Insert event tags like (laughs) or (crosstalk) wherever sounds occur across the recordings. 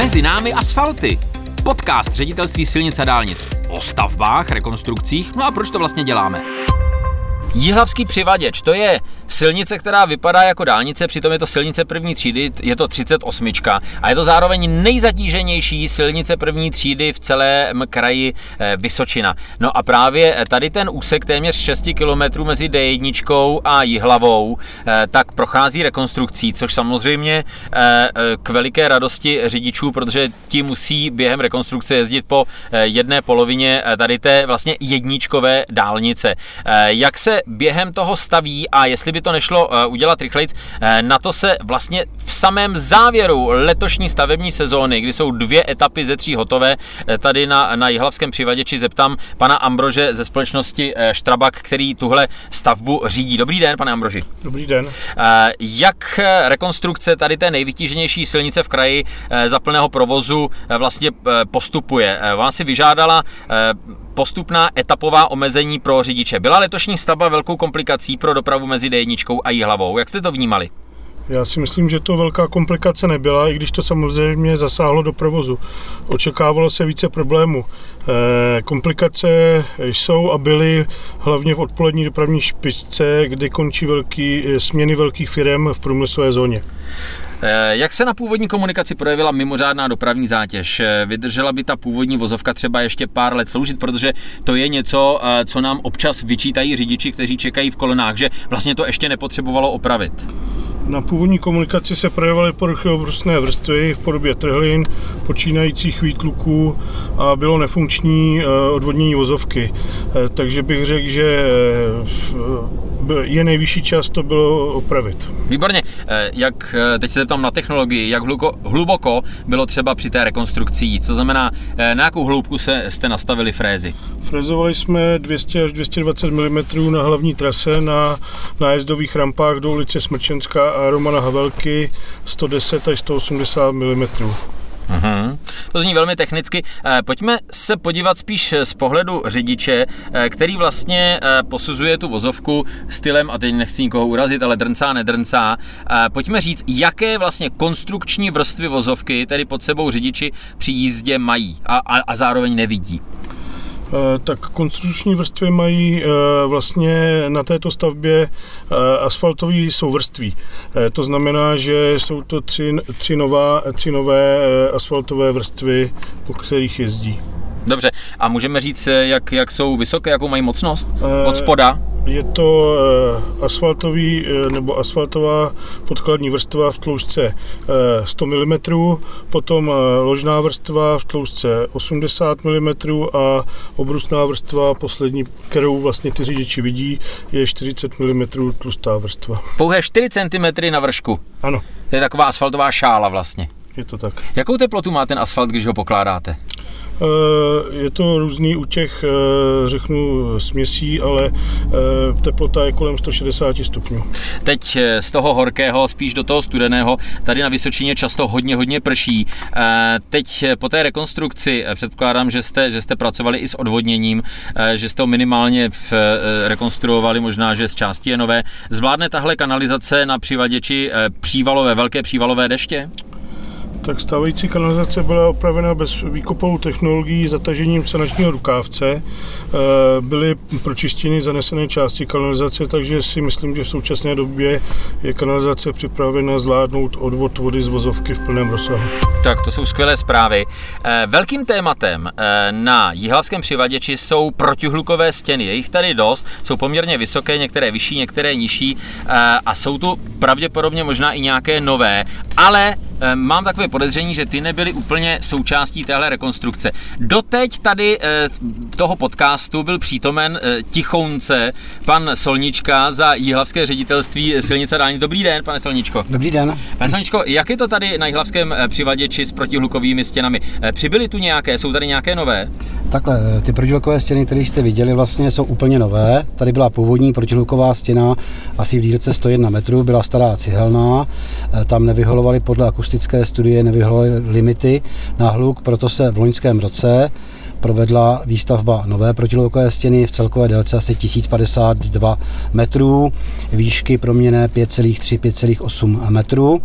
Mezi námi asfalty. Podcast ředitelství silnice a dálnic. O stavbách, rekonstrukcích. No a proč to vlastně děláme? Jihlavský přivaděč, to je silnice, která vypadá jako dálnice, přitom je to silnice první třídy, je to 38 a je to zároveň nejzatíženější silnice první třídy v celém kraji eh, Vysočina. No a právě tady ten úsek téměř 6 km mezi D1 a Jihlavou, eh, tak prochází rekonstrukcí, což samozřejmě eh, k veliké radosti řidičů, protože ti musí během rekonstrukce jezdit po jedné polovině tady té vlastně jedničkové dálnice. Jak se během toho staví a jestli by to nešlo uh, udělat rychleji, uh, na to se vlastně v samém závěru letošní stavební sezóny, kdy jsou dvě etapy ze tří hotové, uh, tady na, na Jihlavském přivaděči zeptám pana Ambrože ze společnosti Štrabak, který tuhle stavbu řídí. Dobrý den, pane Ambroži. Dobrý den. Jak rekonstrukce tady té nejvytíženější silnice v kraji za plného provozu vlastně postupuje? Vám si vyžádala postupná etapová omezení pro řidiče. Byla letošní stavba velkou komplikací pro dopravu mezi D1 a Jihlavou. Jak jste to vnímali? Já si myslím, že to velká komplikace nebyla, i když to samozřejmě zasáhlo do provozu. Očekávalo se více problémů. E, komplikace jsou a byly hlavně v odpolední dopravní špičce, kde končí velký, směny velkých firm v průmyslové zóně. Eh, jak se na původní komunikaci projevila mimořádná dopravní zátěž? Eh, vydržela by ta původní vozovka třeba ještě pár let sloužit, protože to je něco, eh, co nám občas vyčítají řidiči, kteří čekají v kolonách, že vlastně to ještě nepotřebovalo opravit. Na původní komunikaci se projevovaly poruchy obrusné vrstvy v podobě trhlin, počínajících výtluků a bylo nefunkční odvodnění vozovky. Takže bych řekl, že je nejvyšší čas to bylo opravit. Výborně. Jak teď se zeptám na technologii, jak hluboko, hluboko bylo třeba při té rekonstrukci jít. To znamená, eh, na jakou hloubku se, jste nastavili frézy? Frezovali jsme 200 až 220 mm na hlavní trase na nájezdových rampách do ulice Smrčenská a Romana Havelky 110 až 180 mm. Uhum. To zní velmi technicky. Eh, pojďme se podívat spíš z pohledu řidiče, eh, který vlastně eh, posuzuje tu vozovku stylem, a teď nechci nikoho urazit, ale drncá, nedrncá. Pojďme říct, jaké vlastně konstrukční vrstvy vozovky tedy pod sebou řidiči při jízdě mají a, a, a zároveň nevidí. Eh, tak konstrukční vrstvy mají eh, vlastně na této stavbě eh, asfaltové souvrství. To znamená, že jsou to tři, tři, nová, tři nové asfaltové vrstvy, po kterých jezdí. Dobře, a můžeme říct, jak, jak jsou vysoké, jakou mají mocnost od spoda? Je to eh, asfaltový eh, nebo asfaltová podkladní vrstva v tloušťce 100 mm, potom eh, ložná vrstva v tloušťce 80 mm a obrusná vrstva, poslední, kterou vlastně ty řidiči vidí, je 40 mm tlustá vrstva. Pouhé 4 cm na vršku. Ano. To je taková asfaltová šála vlastně. Je to tak. Jakou teplotu má ten asfalt, když ho pokládáte? Eh, je to různý u těch, eh, řeknu, směsí, ale eh, teplota je kolem 160 stupňů. Teď z toho horkého spíš do toho studeného, tady na Vysočině často hodně, hodně prší. Teď po té rekonstrukci předpokládám, že jste, že jste pracovali i s odvodněním, že jste ho minimálně v, rekonstruovali, možná, že z části je nové. Zvládne tahle kanalizace na přivaděči přívalové, velké přívalové deště? Tak stávající kanalizace byla opravena bez výkopovou technologií zatažením sanačního rukávce. E, byly pročištěny zanesené části kanalizace, takže si myslím, že v současné době je kanalizace připravena zvládnout odvod vody z vozovky v plném rozsahu. Tak to jsou skvělé zprávy. E, velkým tématem e, na jihlavském přivaděči jsou protihlukové stěny. Je jich tady dost, jsou poměrně vysoké, některé vyšší, některé nižší a jsou tu pravděpodobně možná i nějaké nové, ale mám takové podezření, že ty nebyly úplně součástí téhle rekonstrukce. Doteď tady eh, toho podcastu byl přítomen eh, tichounce pan Solnička za Jihlavské ředitelství silnice dálnic. Dobrý den, pane Solničko. Dobrý den. Pane Solničko, jak je to tady na Jihlavském eh, přivaděči s protihlukovými stěnami? Přibyly tu nějaké, jsou tady nějaké nové? Takhle, ty protihlukové stěny, které jste viděli, vlastně jsou úplně nové. Tady byla původní protihluková stěna, asi v dílce 101 metrů, byla stará cihelná, tam nevyholovaly podle akustické studie nevyhovaly limity na hluk, proto se v loňském roce provedla výstavba nové protihlukové stěny v celkové délce asi 1052 metrů, výšky proměné 5,3-5,8 metrů.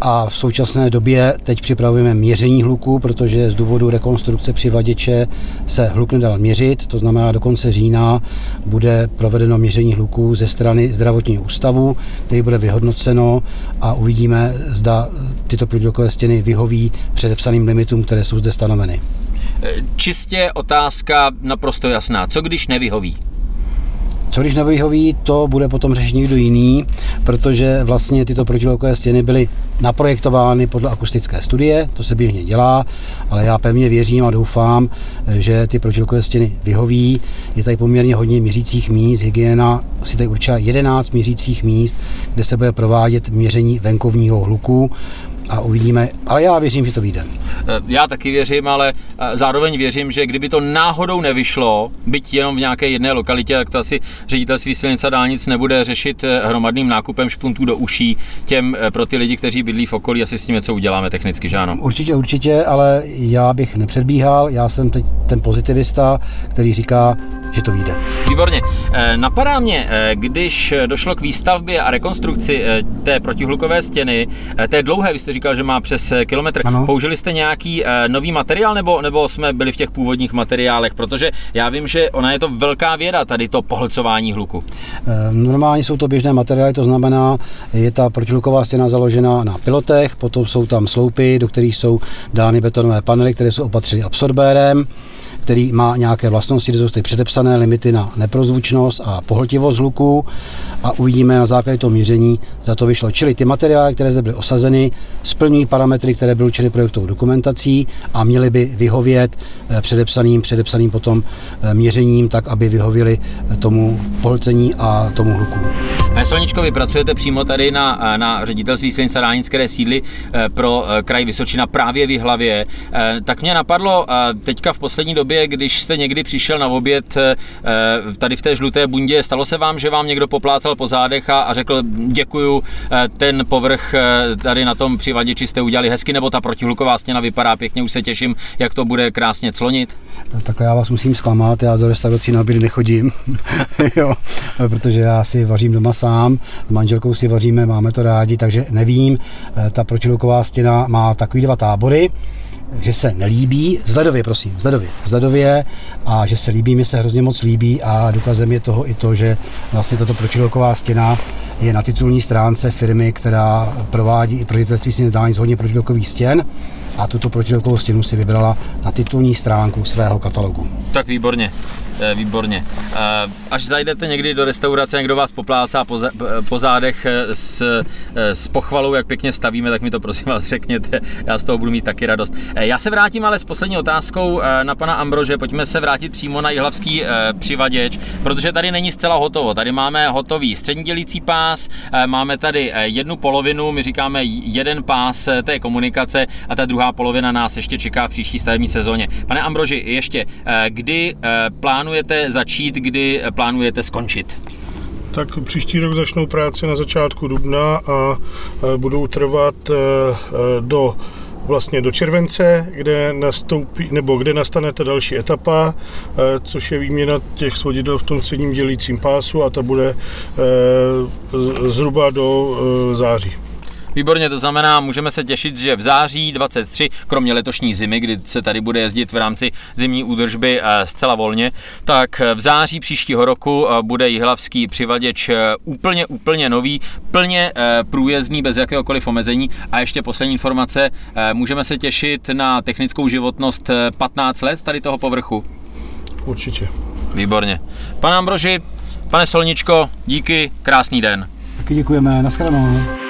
a v současné době teď připravujeme měření hluku, protože z důvodu rekonstrukce přivaděče se hluk nedal měřit, to znamená do konce října bude provedeno měření hluku ze strany zdravotního ústavu, který bude vyhodnoceno a uvidíme, zda tyto protilukové stěny vyhoví předepsaným limitům, které jsou zde stanoveny. Čistě otázka naprosto jasná. Co když nevyhoví? Co když nevyhoví, to bude potom řešit někdo jiný, protože vlastně tyto protilokové stěny byly naprojektovány podle akustické studie, to se běžně dělá, ale já pevně věřím a doufám, že ty protilokové stěny vyhoví. Je tady poměrně hodně měřících míst, hygiena si tady určila 11 měřících míst, kde se bude provádět měření venkovního hluku a uvidíme, ale já věřím, že to vyjde. Eh, já taky věřím, ale eh, zároveň věřím, že kdyby to náhodou nevyšlo, byť jenom v nějaké jedné lokalitě, tak to asi ředitelství silnic a dálnic nebude řešit eh, hromadným nákupem špuntů do uší těm pro ty lidi, kteří bydlí v okolí, asi s tím něco uděláme technicky, že ano? Určitě, určitě, ale já bych nepředbíhal, já jsem teď ten pozitivista, který říká, že to vyjde. Výborně. Napadá mě, když došlo k výstavbě a rekonstrukci té protihlukové stěny, té dlouhé, vy jste říkal, že má přes kilometr, ano. použili jste nějaký nový materiál, nebo, nebo jsme byli v těch původních materiálech? Protože já vím, že ona je to velká věda, tady to pohlcování hluku. Normálně jsou to běžné materiály, to znamená, je ta protihluková stěna založena na pilotech, potom jsou tam sloupy, do kterých jsou dány betonové panely, které jsou opatřeny absorbérem který má nějaké vlastnosti, kde jsou předepsané limity na neprozvučnost a pohltivost hluku a uvidíme na základě toho měření, za to vyšlo. Čili ty materiály, které zde byly osazeny, splňují parametry, které byly určeny projektovou dokumentací a měly by vyhovět eh, předepsaným, předepsaným potom eh, měřením, tak aby vyhověly eh, tomu pohlcení a tomu hluku. Pane vy pracujete přímo tady na, na ředitelství silnic a dálnic, které sídly pro kraj Vysočina právě v Jihlavě. Tak mě napadlo teďka v poslední době, když jste někdy přišel na oběd tady v té žluté bundě, stalo se vám, že vám někdo poplácal po zádech a, a řekl děkuju, ten povrch tady na tom přivaděči jste udělali hezky, nebo ta protihluková stěna vypadá pěkně, už se těším, jak to bude krásně clonit. No, takhle já vás musím zklamat, já do restaurací na obědy nechodím, (laughs) jo, protože já si vařím doma sám, s manželkou si vaříme, máme to rádi, takže nevím, eh, ta protihluková stěna má takový dva tábory, že se nelíbí, vzhledově prosím, vzhledově, vzhledově a že se líbí, mi se hrozně moc líbí a důkazem je toho i to, že vlastně tato protiloková stěna je na titulní stránce firmy, která provádí i pro ředitelství dálnic hodně stěn a tuto protilokovou stěnu si vybrala na titulní stránku svého katalogu. Tak výborně. Eh, výborně. Eh, až zajdete někdy do restaurace, někdo vás poplácá po, po zádech eh, s, s pochvalou, jak pěkně stavíme, tak mi to prosím vás řekněte, já z toho budu mít taky radost. Já se vrátím ale s poslední otázkou na pana Ambrože, pojďme se vrátit přímo na jihlavský přivaděč, protože tady není zcela hotovo. Tady máme hotový střední dělící pás, máme tady jednu polovinu, my říkáme jeden pás té komunikace a ta druhá polovina nás ještě čeká v příští stavební sezóně. Pane Ambroži, ještě, kdy plán plánujete začít, kdy plánujete skončit? Tak příští rok začnou práce na začátku dubna a budou trvat do vlastně do července, kde nastoupí, nebo kde nastane ta další etapa, což je výměna těch svodidel v tom středním dělícím pásu a ta bude zhruba do září. Výborně, to znamená, můžeme se těšit, že v září 23, kromě letošní zimy, kdy se tady bude jezdit v rámci zimní údržby eh, zcela volně, tak v září příštího roku eh, bude jihlavský přivaděč eh, úplně, úplně nový, plně průjezdný, bez jakéhokoliv omezení. A ještě poslední informace, můžeme se těšit na technickou životnost 15 let tady toho povrchu? Určitě. Výborně. Pane Ambroži, pane Solničko, díky, krásný den. Taky děkujeme, nashledanou.